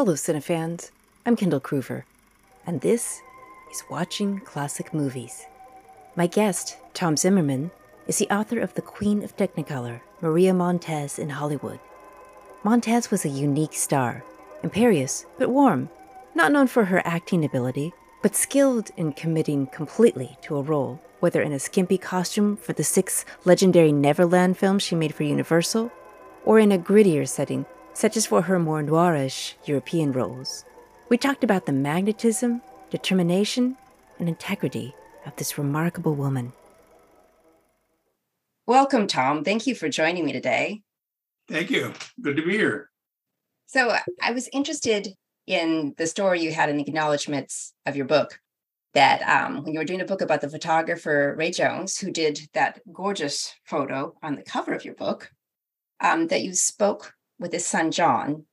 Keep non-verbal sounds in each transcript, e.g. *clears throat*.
Hello, Cinefans. I'm Kendall Kruver, and this is Watching Classic Movies. My guest, Tom Zimmerman, is the author of The Queen of Technicolor, Maria Montez in Hollywood. Montez was a unique star, imperious but warm, not known for her acting ability, but skilled in committing completely to a role, whether in a skimpy costume for the six legendary Neverland films she made for Universal, or in a grittier setting, such as for her more noirish European roles. We talked about the magnetism, determination, and integrity of this remarkable woman. Welcome, Tom. Thank you for joining me today. Thank you. Good to be here. So, I was interested in the story you had in the acknowledgments of your book that um, when you were doing a book about the photographer Ray Jones, who did that gorgeous photo on the cover of your book, um, that you spoke with his son John,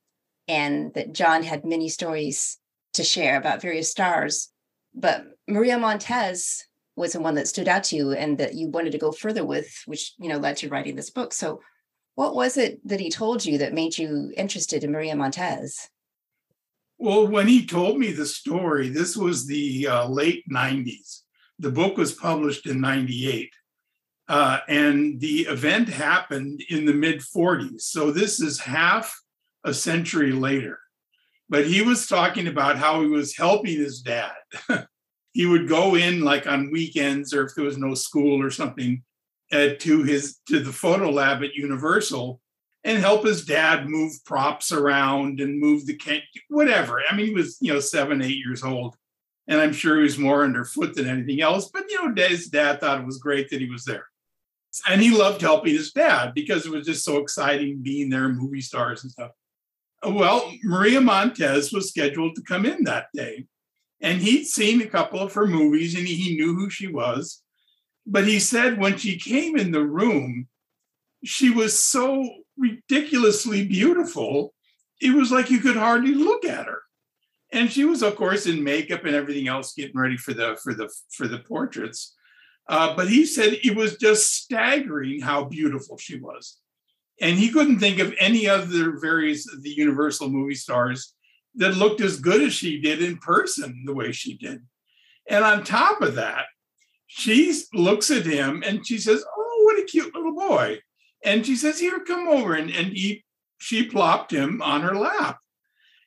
and that John had many stories to share about various stars. But Maria Montez was the one that stood out to you and that you wanted to go further with, which you know led to writing this book. So, what was it that he told you that made you interested in Maria Montez? Well, when he told me the story, this was the uh, late 90s. The book was published in 98. Uh, and the event happened in the mid 40s. So this is half a century later. But he was talking about how he was helping his dad. *laughs* he would go in like on weekends or if there was no school or something uh, to his to the photo lab at Universal and help his dad move props around and move the can whatever. I mean, he was you know seven, eight years old, and I'm sure he was more underfoot than anything else. But you know, his dad thought it was great that he was there and he loved helping his dad because it was just so exciting being there, movie stars and stuff. Well, Maria Montez was scheduled to come in that day, and he'd seen a couple of her movies and he knew who she was. But he said when she came in the room, she was so ridiculously beautiful, it was like you could hardly look at her. And she was, of course, in makeup and everything else, getting ready for the for the for the portraits. Uh, but he said it was just staggering how beautiful she was. And he couldn't think of any other various of the Universal movie stars that looked as good as she did in person, the way she did. And on top of that, she looks at him and she says, Oh, what a cute little boy. And she says, Here, come over. And, and he, she plopped him on her lap.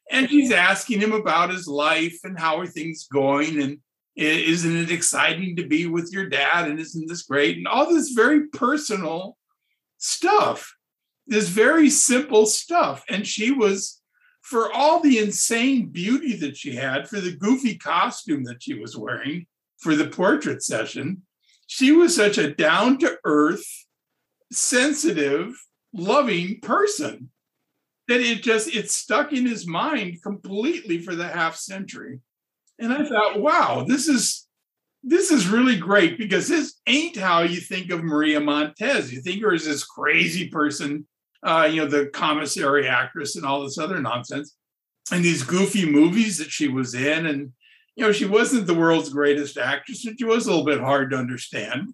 And she's asking him about his life and how are things going. And isn't it exciting to be with your dad? And isn't this great? And all this very personal stuff this very simple stuff. And she was for all the insane beauty that she had for the goofy costume that she was wearing for the portrait session she was such a down to earth sensitive loving person that it just it stuck in his mind completely for the half century and I thought, wow, this is this is really great because this ain't how you think of Maria Montez. You think her as this crazy person, uh, you know, the commissary actress and all this other nonsense, and these goofy movies that she was in. And, you know, she wasn't the world's greatest actress, and she was a little bit hard to understand.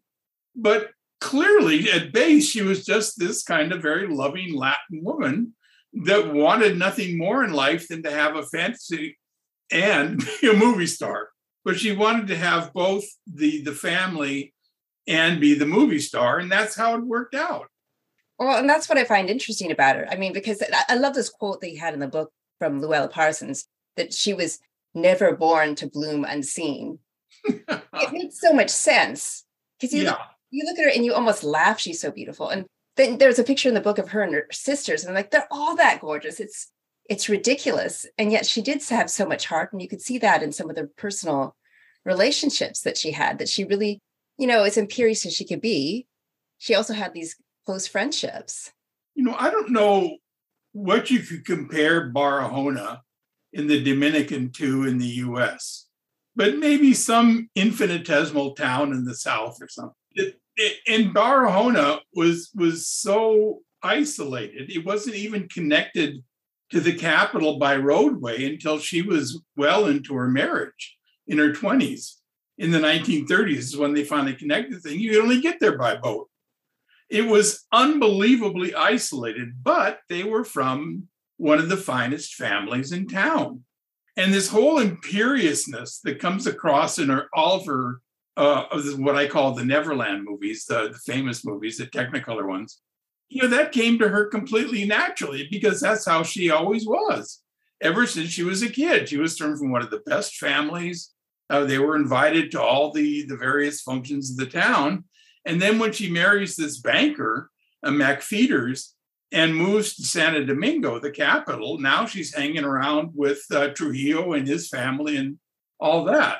But clearly, at base, she was just this kind of very loving Latin woman that wanted nothing more in life than to have a fantasy and *laughs* be a movie star. But she wanted to have both the the family and be the movie star, and that's how it worked out. Well, and that's what I find interesting about her. I mean, because I love this quote that you had in the book from Louella Parsons that she was never born to bloom unseen. *laughs* it makes so much sense because you yeah. look, you look at her and you almost laugh. She's so beautiful, and then there's a picture in the book of her and her sisters, and I'm like, they're all that gorgeous. It's it's ridiculous. And yet she did have so much heart. And you could see that in some of the personal relationships that she had, that she really, you know, as imperious as she could be, she also had these close friendships. You know, I don't know what you could compare Barahona in the Dominican to in the US, but maybe some infinitesimal town in the South or something. And Barahona was was so isolated; it wasn't even connected to the capital by roadway until she was well into her marriage in her 20s. In the 1930s is when they finally connected the thing. You could only get there by boat. It was unbelievably isolated, but they were from one of the finest families in town. And this whole imperiousness that comes across in her, all of her, uh, what I call the Neverland movies, the, the famous movies, the Technicolor ones, you know, that came to her completely naturally because that's how she always was. Ever since she was a kid, she was from one of the best families. Uh, they were invited to all the, the various functions of the town. And then when she marries this banker, a McFeeters, and moves to Santo Domingo, the capital. Now she's hanging around with uh, Trujillo and his family and all that.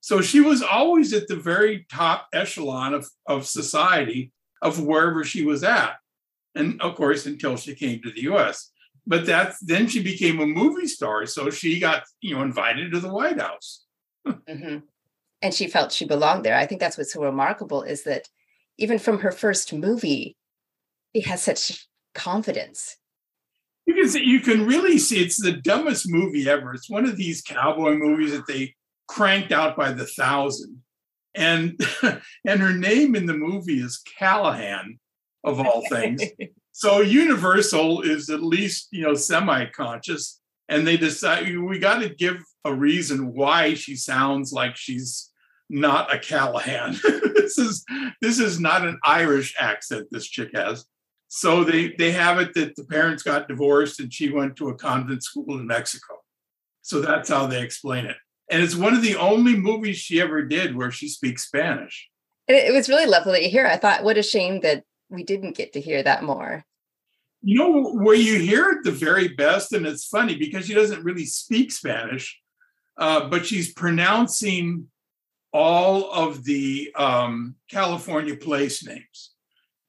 So she was always at the very top echelon of, of society of wherever she was at. And of course, until she came to the US. But that's then she became a movie star. So she got, you know, invited to the White House. mm-hmm. And she felt she belonged there. I think that's what's so remarkable is that even from her first movie, she has such confidence. You can see, you can really see it's the dumbest movie ever. It's one of these cowboy movies that they cranked out by the thousand. And *laughs* and her name in the movie is Callahan, of all things. *laughs* so Universal is at least, you know, semi-conscious. And they decide we got to give a reason why she sounds like she's not a Callahan. *laughs* this is this is not an Irish accent this chick has. So they they have it that the parents got divorced and she went to a convent school in Mexico. So that's how they explain it. And it's one of the only movies she ever did where she speaks Spanish. It was really lovely to hear. I thought, what a shame that we didn't get to hear that more. You know, where you hear it the very best, and it's funny because she doesn't really speak Spanish, uh, but she's pronouncing all of the um, California place names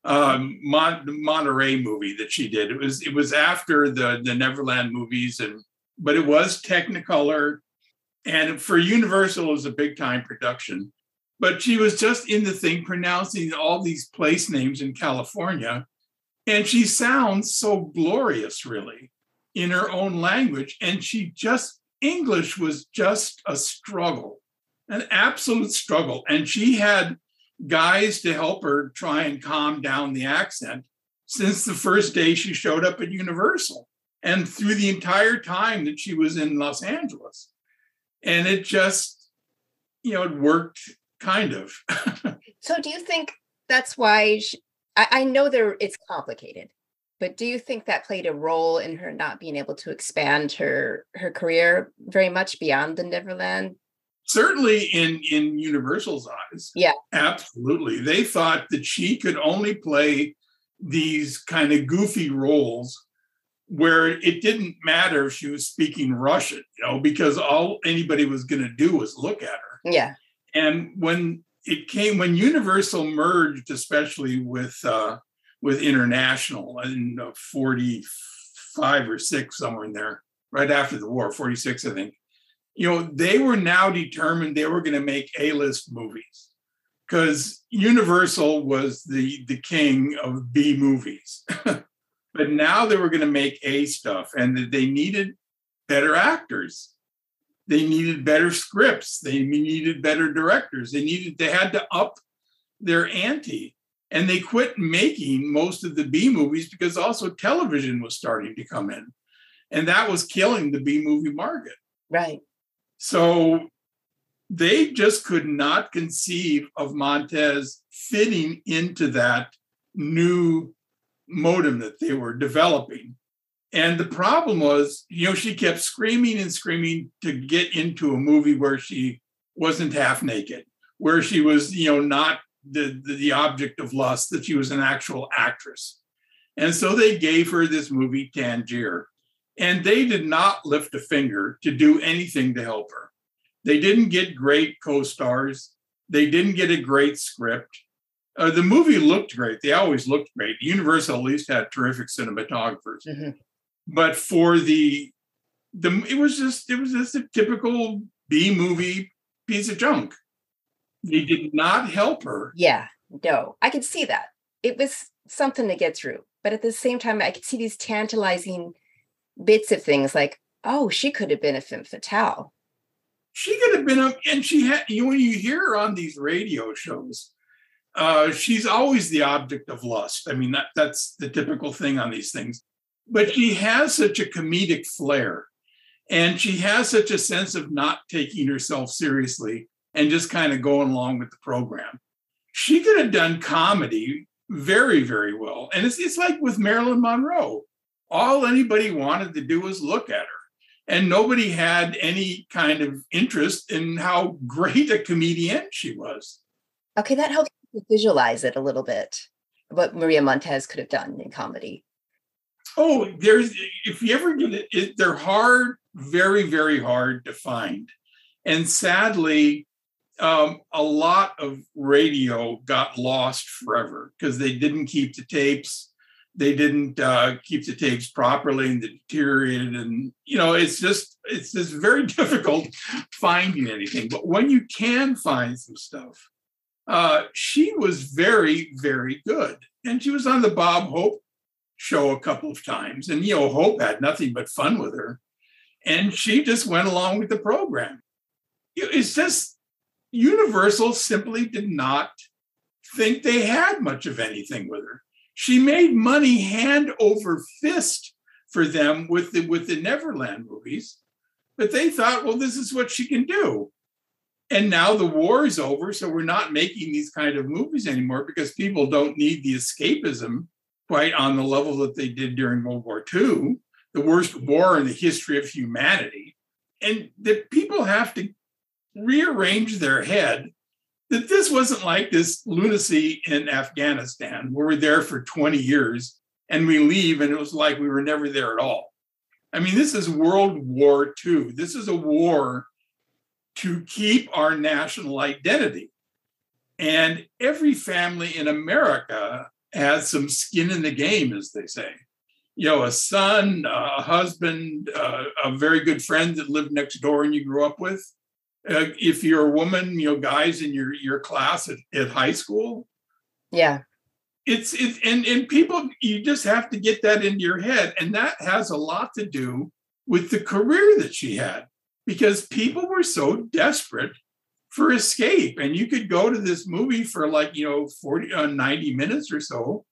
um, Mon- Monterey movie that she did. It was it was after the the Neverland movies, and but it was Technicolor, and for Universal it was a big time production. But she was just in the thing pronouncing all these place names in California, and she sounds so glorious, really, in her own language. And she just English was just a struggle, an absolute struggle, and she had guys to help her try and calm down the accent since the first day she showed up at Universal and through the entire time that she was in Los Angeles. And it just, you know, it worked kind of. *laughs* so do you think that's why she, I, I know there it's complicated, but do you think that played a role in her not being able to expand her her career very much beyond the Neverland? Certainly in in universal's eyes. Yeah. Absolutely. They thought that she could only play these kind of goofy roles where it didn't matter if she was speaking russian you know because all anybody was going to do was look at her. Yeah and when it came when universal merged especially with uh with international in 45 or 6 somewhere in there right after the war 46 i think you know, they were now determined they were going to make A-list movies because Universal was the the king of B movies. *laughs* but now they were going to make A stuff and they needed better actors. They needed better scripts. They needed better directors. They needed they had to up their ante. And they quit making most of the B movies because also television was starting to come in. And that was killing the B movie market. Right. So they just could not conceive of Montez fitting into that new modem that they were developing. And the problem was, you know, she kept screaming and screaming to get into a movie where she wasn't half naked, where she was, you know, not the, the, the object of lust, that she was an actual actress. And so they gave her this movie, Tangier. And they did not lift a finger to do anything to help her. They didn't get great co stars, they didn't get a great script. Uh, the movie looked great. They always looked great. Universal at least had terrific cinematographers. Mm-hmm. But for the the it was just it was just a typical B movie piece of junk. They did not help her. Yeah, no, I could see that. It was something to get through. But at the same time, I could see these tantalizing bits of things like, oh, she could have been a femme fatale. She could have been a, and she had, you, when you hear her on these radio shows, uh, she's always the object of lust. I mean, that, that's the typical thing on these things. But she has such a comedic flair and she has such a sense of not taking herself seriously and just kind of going along with the program. She could have done comedy very, very well. And it's, it's like with Marilyn Monroe. All anybody wanted to do was look at her. And nobody had any kind of interest in how great a comedian she was. Okay, that helps visualize it a little bit, what Maria Montez could have done in comedy. Oh, there's if you ever it, it they're hard, very, very hard to find. And sadly, um, a lot of radio got lost forever because they didn't keep the tapes. They didn't uh, keep the tapes properly and they deteriorated. And, you know, it's just, it's just very *laughs* difficult finding anything. But when you can find some stuff, uh, she was very, very good. And she was on the Bob Hope show a couple of times. And, you know, Hope had nothing but fun with her. And she just went along with the program. It's just Universal simply did not think they had much of anything with her. She made money hand over fist for them with the with the Neverland movies, but they thought, well, this is what she can do. And now the war is over, so we're not making these kind of movies anymore because people don't need the escapism quite on the level that they did during World War II, the worst war in the history of humanity. And that people have to rearrange their head that this wasn't like this lunacy in Afghanistan, where we're there for 20 years and we leave and it was like we were never there at all. I mean, this is World War II. This is a war to keep our national identity. And every family in America has some skin in the game, as they say. You know, a son, a husband, uh, a very good friend that lived next door and you grew up with. Uh, if you're a woman, you know, guys in your your class at, at high school. Yeah. It's it's and, and people you just have to get that into your head. And that has a lot to do with the career that she had because people were so desperate for escape. And you could go to this movie for like, you know, 40, uh, 90 minutes or so.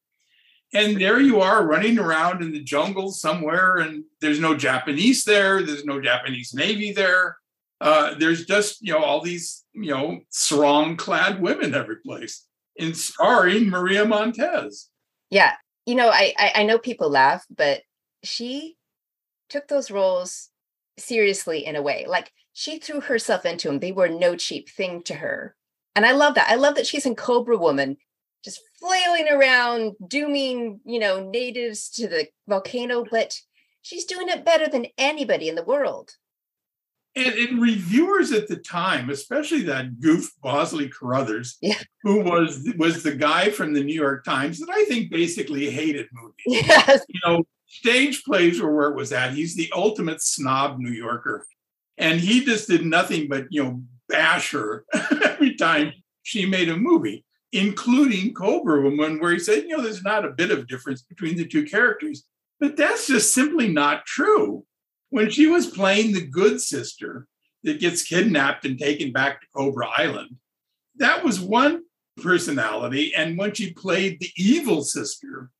And there you are running around in the jungle somewhere, and there's no Japanese there, there's no Japanese Navy there. Uh, there's just, you know, all these, you know, sarong clad women every place, and starring Maria Montez. Yeah. You know, I, I, I know people laugh, but she took those roles seriously in a way. Like she threw herself into them. They were no cheap thing to her. And I love that. I love that she's in Cobra Woman, just flailing around, dooming, you know, natives to the volcano, but she's doing it better than anybody in the world. And, and reviewers at the time, especially that goof Bosley Crowther, yeah. who was was the guy from the New York Times that I think basically hated movies. *laughs* Yes. You know, stage plays were where it was at. He's the ultimate snob New Yorker. And he just did nothing but, you know, bash her *laughs* every time she made a movie, including Cobra Woman, where he said, you know, there's not a bit of difference between the two characters. But that's just simply not true. When she was playing the good sister that gets kidnapped and taken back to Cobra Island, that was one personality. And when she played the evil sister,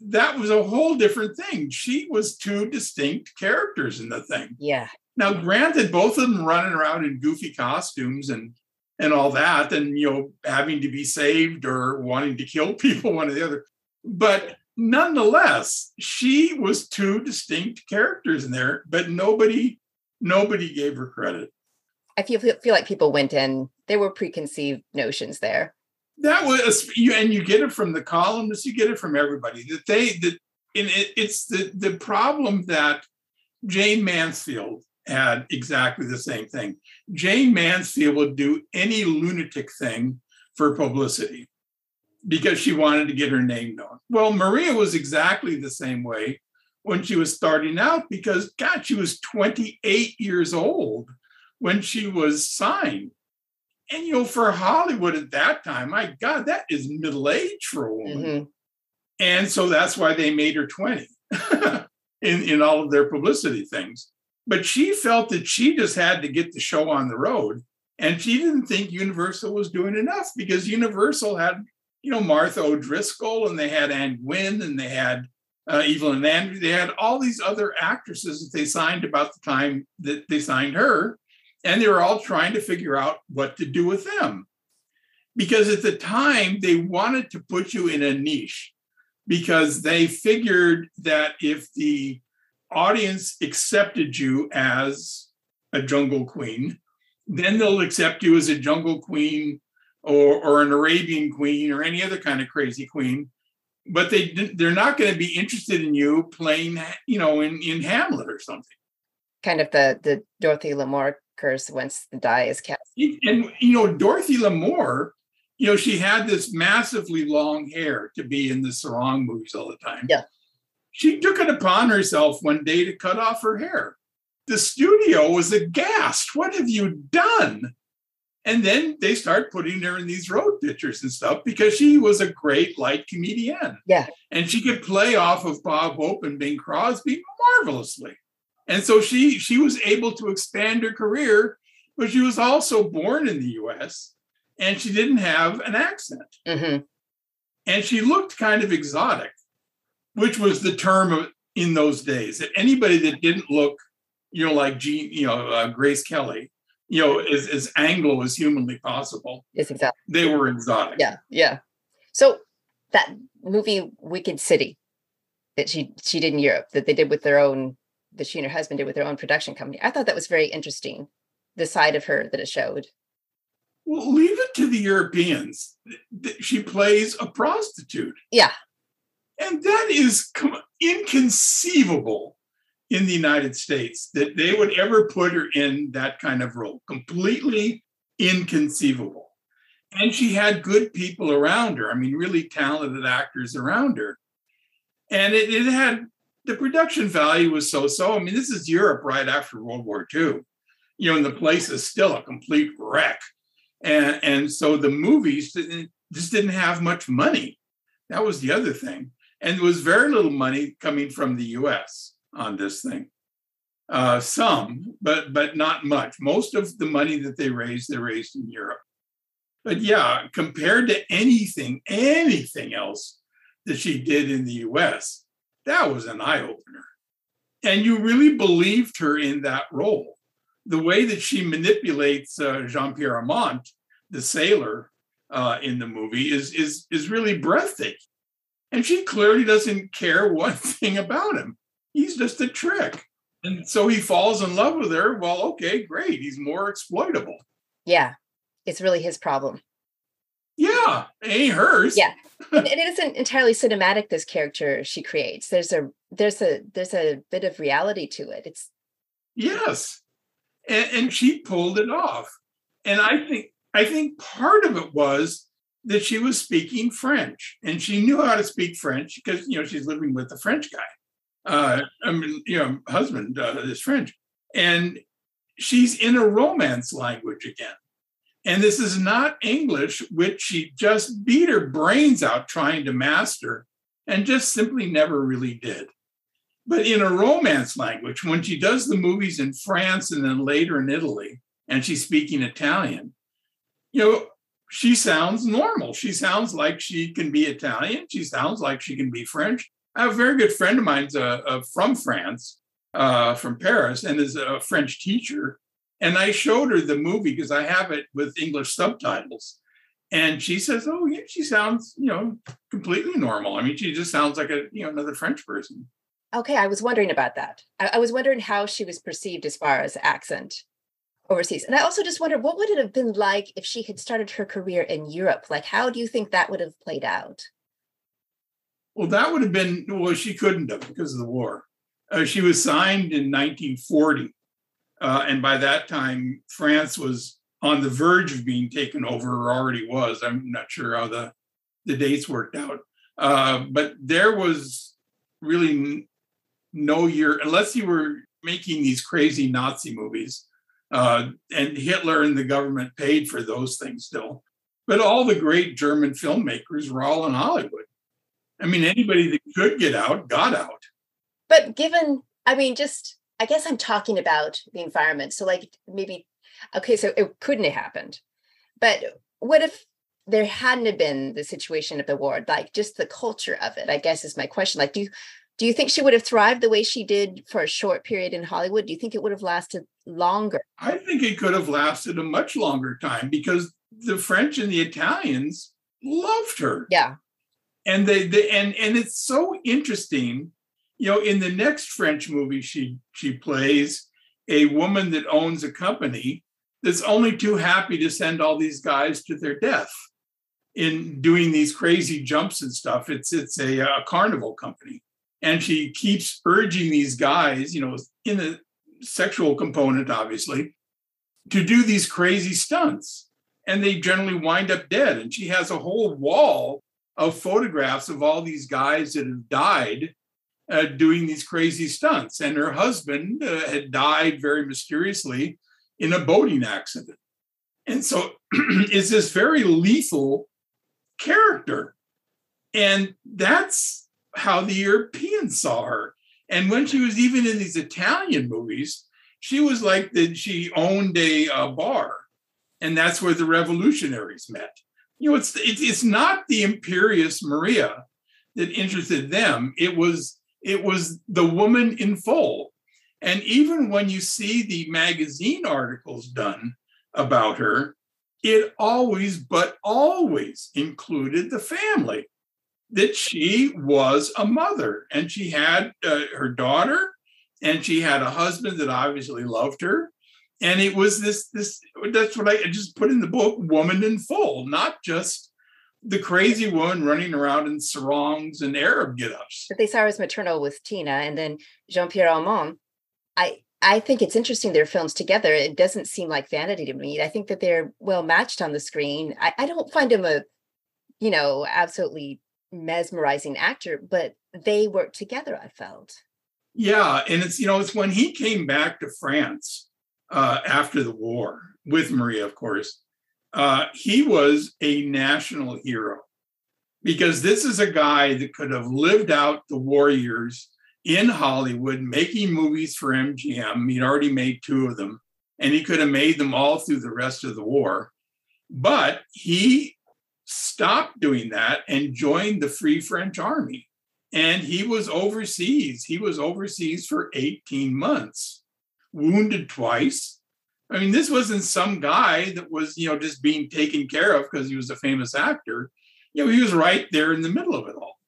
that was a whole different thing. She was two distinct characters in the thing. Yeah. Now, granted, both of them running around in goofy costumes and and all that, and you know, having to be saved or wanting to kill *laughs* people, one or the other. But nonetheless, she was two distinct characters in there, but nobody nobody gave her credit. I feel feel like people went in, there were preconceived notions there. That was you, and you get it from the columnists, you get it from everybody that they that and it, it's the the problem that Jayne Mansfield had exactly the same thing. Jayne Mansfield would do any lunatic thing for publicity because she wanted to get her name known. Well, Maria was exactly the same way when she was starting out because, God, she was 28 years old when she was signed. And, you know, for Hollywood at that time, my God, that is middle age for a woman. Mm-hmm. And so that's why they made her 20 *laughs* in, in all of their publicity things. But she felt that she just had to get the show on the road. And she didn't think Universal was doing enough because Universal had, you know, Martha O'Driscoll and they had Anne Gwynn and they had uh, Evelyn Ankers. They had all these other actresses that they signed about the time that they signed her, and they were all trying to figure out what to do with them. Because at the time, they wanted to put you in a niche because they figured that if the audience accepted you as a jungle queen, then they'll accept you as a jungle queen or, or an Arabian queen or any other kind of crazy queen. But they they're not going to be interested in you playing, you know, in, in Hamlet or something. Kind of the the Dorothy Lamour curse once the die is cast. And you know, Dorothy Lamour, you know, she had this massively long hair to be in the sarong movies all the time. Yeah. She took it upon herself one day to cut off her hair. The studio was aghast. What have you done? And then they start putting her in these road pictures and stuff because she was a great light comedian. Yeah. And she could play off of Bob Hope and Bing Crosby marvelously. And so she she was able to expand her career, but she was also born in the US and she didn't have an accent. Mm-hmm. And she looked kind of exotic, which was the term of, in those days that anybody that didn't look, you know, like Jean, you know, uh, Grace Kelly, you know, as, as Anglo as humanly possible. Yes, exactly. They were exotic. Yeah, yeah. So that movie Wicked City that she she did in Europe that they did with their own that she and her husband did with their own production company. I thought that was very interesting, the side of her that it showed. Well, leave it to the Europeans. She plays a prostitute. Yeah. And that is inconceivable in the United States that they would ever put her in that kind of role. Completely inconceivable. And she had good people around her. I mean, really talented actors around her. And it, it had the production value was so so. I mean, this is Europe right after World War II, you know, and the place is still a complete wreck. And, and so the movies didn't, just didn't have much money. That was the other thing. And there was very little money coming from the US on this thing. Uh, some, but but not much. Most of the money that they raised, they raised in Europe. But yeah, compared to anything, anything else that she did in the US, that was an eye opener. And you really believed her in that role. The way that she manipulates uh, Jean Pierre Aumont, the sailor uh, in the movie, is, is, is really breathtaking. And she clearly doesn't care one *laughs* thing about him. He's just a trick. And so he falls in love with her. Well, okay, great. He's more exploitable. Yeah. It's really his problem. Yeah, it ain't hers. Yeah. and it isn't entirely cinematic, this character she creates. There's a there's a there's a bit of reality to it. It's yes. And, and she pulled it off. And I think I think part of it was that she was speaking French and she knew how to speak French because you know she's living with a French guy. Uh, I mean, you know, husband uh, is French, and she's in a romance language again. And this is not English, which she just beat her brains out trying to master and just simply never really did. But in a romance language, when she does the movies in France and then later in Italy, and she's speaking Italian, you know, she sounds normal. She sounds like she can be Italian. She sounds like she can be French. I have a very good friend of mine uh, uh, from France, uh, from Paris, and is a French teacher. And I showed her the movie because I have it with English subtitles. And she says, "Oh, yeah, she sounds, you know, completely normal. I mean, she just sounds like a, you know, another French person." Okay, I was wondering about that. I, I was wondering how she was perceived as far as accent overseas. And I also just wondered what would it have been like if she had started her career in Europe? Like, how do you think that would have played out? Well, that would have been, well, she couldn't have because of the war. Uh, she was signed in 1940 uh, and by that time, France was on the verge of being taken over, or already was. I'm not sure how the, the dates worked out. Uh, but there was really no year, unless you were making these crazy Nazi movies. Uh, and Hitler and the government paid for those things still. But all the great German filmmakers were all in Hollywood. I mean, anybody that could get out got out. But given, I mean, just I guess I'm talking about the environment. So, like, maybe, okay, so it couldn't have happened. But what if there hadn't been the situation of the war? Like, just the culture of it, I guess, is my question. Like, do you, Do you think she would have thrived the way she did for a short period in Hollywood? Do you think it would have lasted longer? I think it could have lasted a much longer time because the French and the Italians loved her. Yeah. And they, they and and it's so interesting, you know, in the next French movie she she plays a woman that owns a company that's only too happy to send all these guys to their death in doing these crazy jumps and stuff. It's it's a, a carnival company, and she keeps urging these guys, you know, in the sexual component, obviously, to do these crazy stunts, and they generally wind up dead. And she has a whole wall of photographs of all these guys that have died uh, doing these crazy stunts. And her husband uh, had died very mysteriously in a boating accident. And so *clears throat* it's this very lethal character. And that's how the Europeans saw her. And when she was even in these Italian movies, she was like that she owned a, a bar. And that's where the revolutionaries met. You know, it's, it's it's not the imperious Maria that interested them. It was it was the woman in full. And even when you see the magazine articles done about her, it always, but always included the family, that she was a mother and she had uh, her daughter and she had a husband that obviously loved her. And it was this, this, that's what I just put in the book, woman in full, not just the crazy woman running around in sarongs and Arab get-ups. But they saw her as maternal with Tina and then Jean-Pierre Aumont. I I think it's interesting their films together. It doesn't seem like vanity to me. I think that they're well matched on the screen. I, I don't find him a, you know, absolutely mesmerizing actor, but they work together, I felt. Yeah. And it's, you know, it's when he came back to France uh, after the war with Maria, of course, uh, he was a national hero because this is a guy that could have lived out the war years in Hollywood making movies for MGM. He'd already made two of them, and he could have made them all through the rest of the war. But he stopped doing that and joined the Free French Army. And he was overseas. He was overseas for 18 months, wounded twice. I mean, this wasn't some guy that was, you know, just being taken care of because he was a famous actor. You know, he was right there in the middle of it all.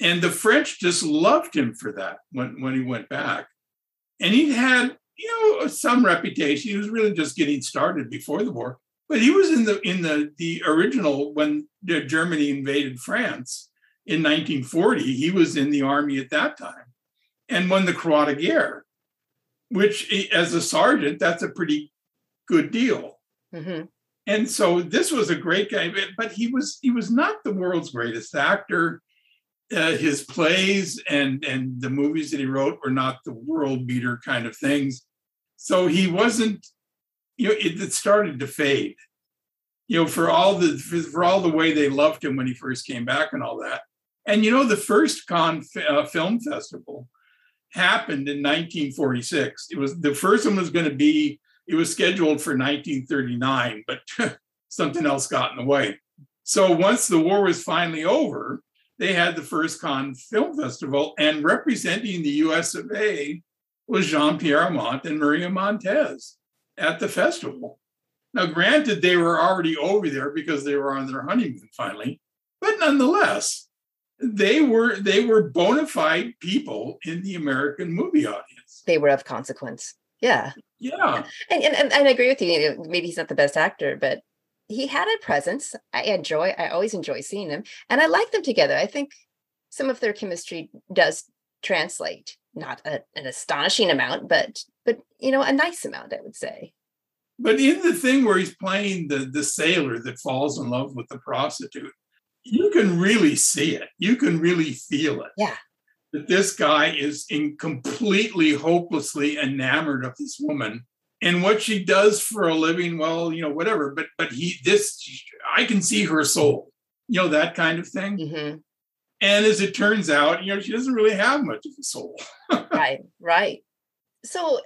And the French just loved him for that when, when he went back. And he had, you know, some reputation. He was really just getting started before the war. But he was in the in the the original when Germany invaded France in 1940. He was in the army at that time and won the Croix de Guerre, which eh, as a sergeant, that's a pretty good deal. Mm-hmm. And so this was a great guy, but he was he was not the world's greatest actor uh, his plays and and the movies that he wrote were not the world beater kind of things. So he wasn't, you know, it, it started to fade. You know, for all the for, for, all the way they loved him when he first came back and all that. And you know, the first Cannes uh, Film Festival happened in 1946. It was the first one was going to be. It was scheduled for 1939, but *laughs* something else got in the way. So once the war was finally over, they had the first Cannes Film Festival, and representing the US of A was Jean Pierre Aumont and Maria Montez at the festival. Now, granted, they were already over there because they were on their honeymoon finally, but nonetheless, they were they were bona fide people in the American movie audience. They were of consequence. Yeah. Yeah. And, and, and I agree with you. Maybe he's not the best actor, but he had a presence. I enjoy, I always enjoy seeing them. And I like them together. I think some of their chemistry does translate, not a, an astonishing amount, but but you know, a nice amount, I would say. But in the thing where he's playing the the sailor that falls in love with the prostitute, you can really see it. You can really feel it. Yeah. That this guy is in completely hopelessly enamored of this woman and what she does for a living well you know whatever but but he this i can see her soul you know that kind of thing. Mm-hmm. and as it turns out you know she doesn't really have much of a soul. *laughs* Right right. So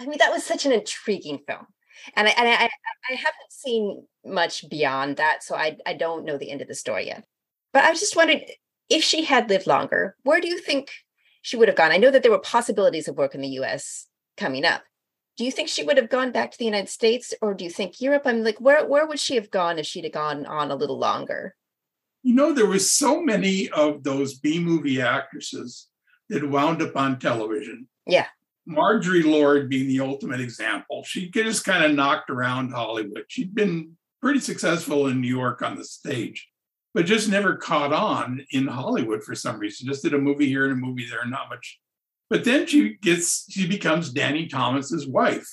i mean that was such an intriguing film. And I, and I, I haven't seen much beyond that so I, I don't know the end of the story yet. But i was just wondering if she had lived longer where do you think she would have gone. I know that there were possibilities of work in the US coming up. Do you think she would have gone back to the United States or do you think Europe? I'm like, where where would she have gone if she'd have gone on a little longer? You know, there was so many of those B movie actresses that wound up on television. Yeah. Marjorie Lord being the ultimate example. She just kind of knocked around Hollywood. She'd been pretty successful in New York on the stage, but just never caught on in Hollywood for some reason. Just did a movie here and a movie there, not much. But then she gets, she becomes Danny Thomas's wife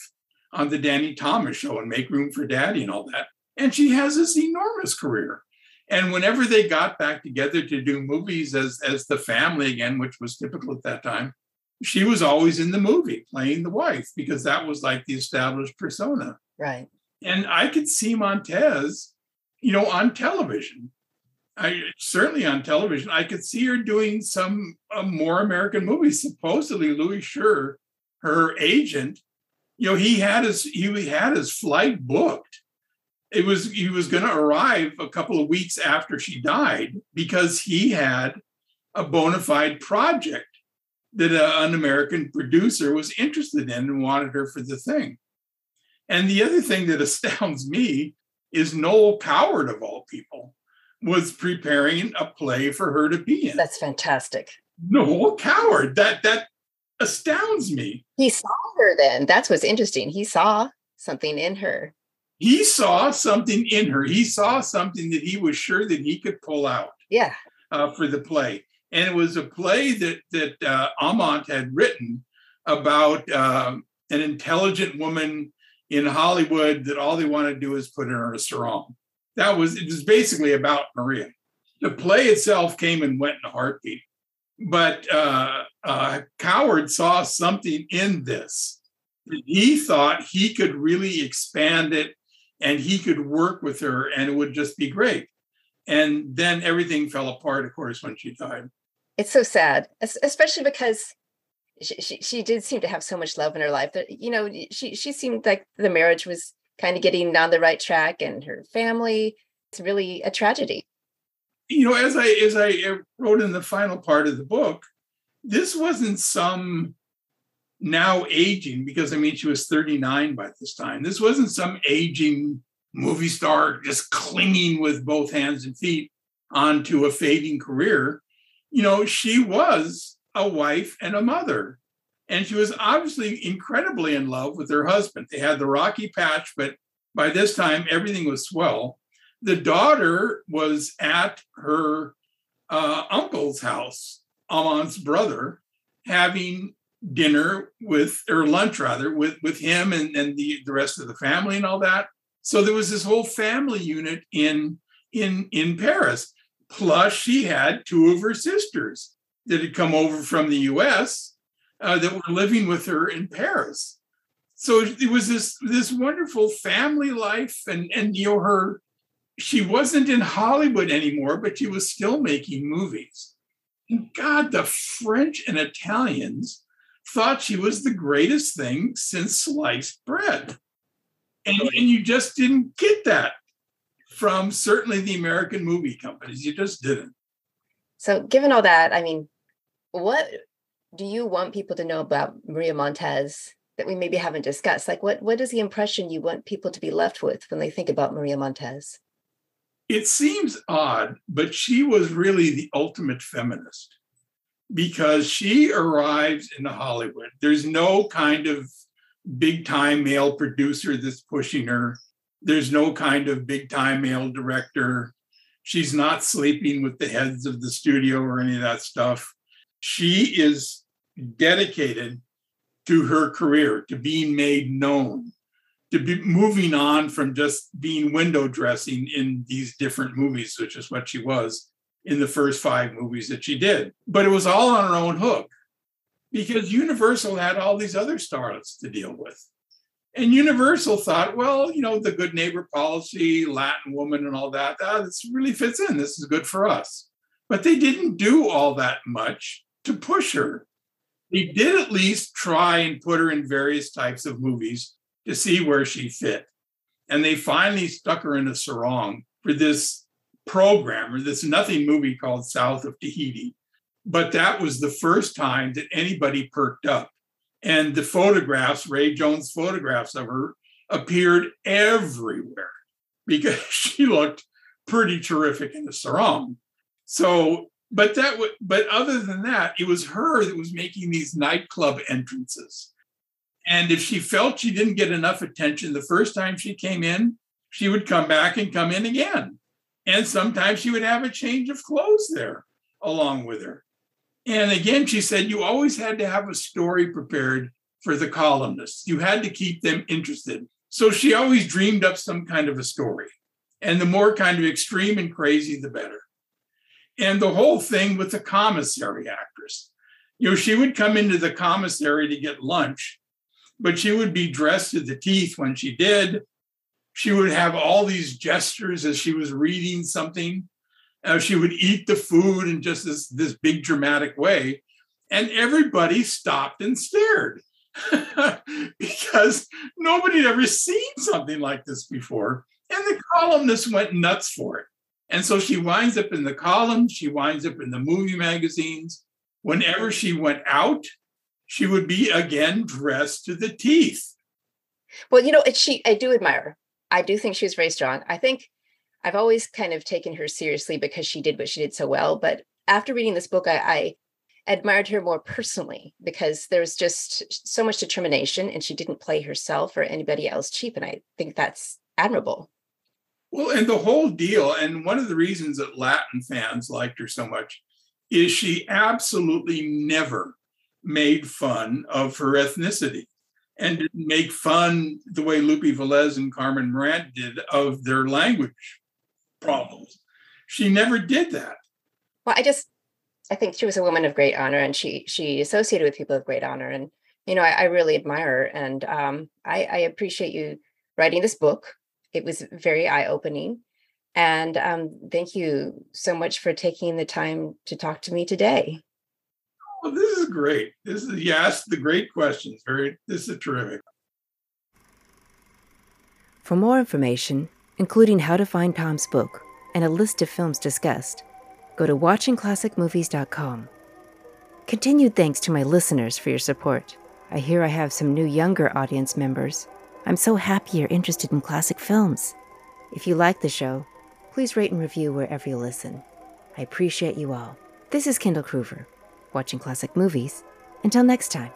on the Danny Thomas show and Make Room for Daddy and all that. And she has this enormous career. And whenever they got back together to do movies as, as the family again, which was typical at that time, she was always in the movie playing the wife because that was like the established persona. Right. And I could see Montez, you know, on television. I certainly on television, I could see her doing some uh, more American movies. Supposedly, Louis Shurr, her agent, you know, he had his he had his flight booked. It was he was going to arrive a couple of weeks after she died because he had a bona fide project that a, an American producer was interested in and wanted her for the thing. And the other thing that *laughs* astounds me is Noel Coward, of all people, was preparing a play for her to be in. That's fantastic. Noel Coward. That that astounds me. He saw her then. That's what's interesting. He saw something in her. He saw something in her. He saw something that he was sure that he could pull out. Yeah. Uh, for the play and it was a play that that uh, Aumont had written about um, an intelligent woman in Hollywood that all they want to do is put her in a restaurant. That was it was basically about Maria. The play itself came and went in a heartbeat, but uh, uh, Coward saw something in this. He thought he could really expand it, and he could work with her, and it would just be great. And then everything fell apart, of course, when she died it's so sad, especially because she, she, she did seem to have so much love in her life that you know she she seemed like the marriage was kind of getting on the right track and her family it's really a tragedy. You know as i as i uh, wrote in the final part of the book this wasn't some now aging because i mean she was 39 by this time. This wasn't some aging movie star just clinging with both hands and feet onto a fading career. You know, she was a wife and a mother. And she was obviously incredibly in love with her husband. They had the rocky patch, but by this time, everything was swell. The daughter was at her uh, uncle's house, Aumont's brother, having dinner with, or lunch rather, with, with him and, and the, the rest of the family and all that. So there was this whole family unit in, in, in Paris. Plus, she had two of her sisters that had come over from the US uh, that were living with her in Paris. So it was this, this wonderful family life. And, and, you know, her, she wasn't in Hollywood anymore, but she was still making movies. And God, the French and Italians thought she was the greatest thing since sliced bread. And, and you just didn't get that from certainly the American movie companies. You just didn't. So, given all that, I mean, what do you want people to know about Maria Montez that we maybe haven't discussed? Like, what what is the impression you want people to be left with when they think about Maria Montez? It seems odd, but she was really the ultimate feminist because she arrives in Hollywood. There's no kind of big time male producer that's pushing her. There's no kind of big time male director. She's not sleeping with the heads of the studio or any of that stuff. She is dedicated to her career, to being made known, to be moving on from just being window dressing in these different movies, which is what she was in the first five movies that she did. But it was all on her own hook because Universal had all these other starlets to deal with. And Universal thought, well, you know, the good neighbor policy, Latin woman, and all that, ah, this really fits in. This is good for us. But they didn't do all that much to push her. They did at least try and put her in various types of movies to see where she fit. And they finally stuck her in a sarong for this program or this nothing movie called South of Tahiti But that was the first time that anybody perked up. And the photographs, Ray Jones photographs of her, appeared everywhere *laughs* because she looked pretty terrific in the sarong. So, but that would, but other than that, it was her that was making these nightclub entrances. And if she felt she didn't get enough attention the first time she came in, she would come back and come in again. And sometimes she would have a change of clothes there along with her. And again, she said you always had to have a story prepared for the columnists. You had to keep them interested. So she always dreamed up some kind of a story. And the more kind of extreme and crazy, the better. And the whole thing with the commissary actress. You know, she would come into the commissary to get lunch, but she would be dressed to the teeth when she did. She would have all these gestures as she was reading something. Uh, she would eat the food in just this, this big dramatic way. And everybody stopped and stared *laughs* because nobody had ever seen something like this before. And the columnists went nuts for it. And so she winds up in the columns, she winds up in the movie magazines. Whenever she went out, she would be again dressed to the teeth. Well, you know, she I do admire. her. I do think she was very strong. I think I've always kind of taken her seriously because she did what she did so well. But after reading this book, I, I admired her more personally because there was just so much determination and she didn't play herself or anybody else cheap. And I think that's admirable. Well, and the whole deal, and one of the reasons that Latin fans liked her so much is she absolutely never made fun of her ethnicity and didn't make fun the way Lupe Velez and Carmen Miranda did of their language problems. She never did that. Well, I just I think she was a woman of great honor and she she associated with people of great honor. And you know, I, I really admire her and um, I, I appreciate you writing this book it was very eye opening. And um, thank you so much for taking the time to talk to me today. Well, this is great. This is you asked the great questions. Very, this is terrific. For more information, including how to find Tom's book and a list of films discussed, go to watchingclassicmovies.com. Continued thanks to my listeners for your support. I hear I have some new younger audience members I'm so happy you're interested in classic films. If you like the show, please rate and review wherever you listen. I appreciate you all. This is Kendall Kroover, watching classic movies. Until next time.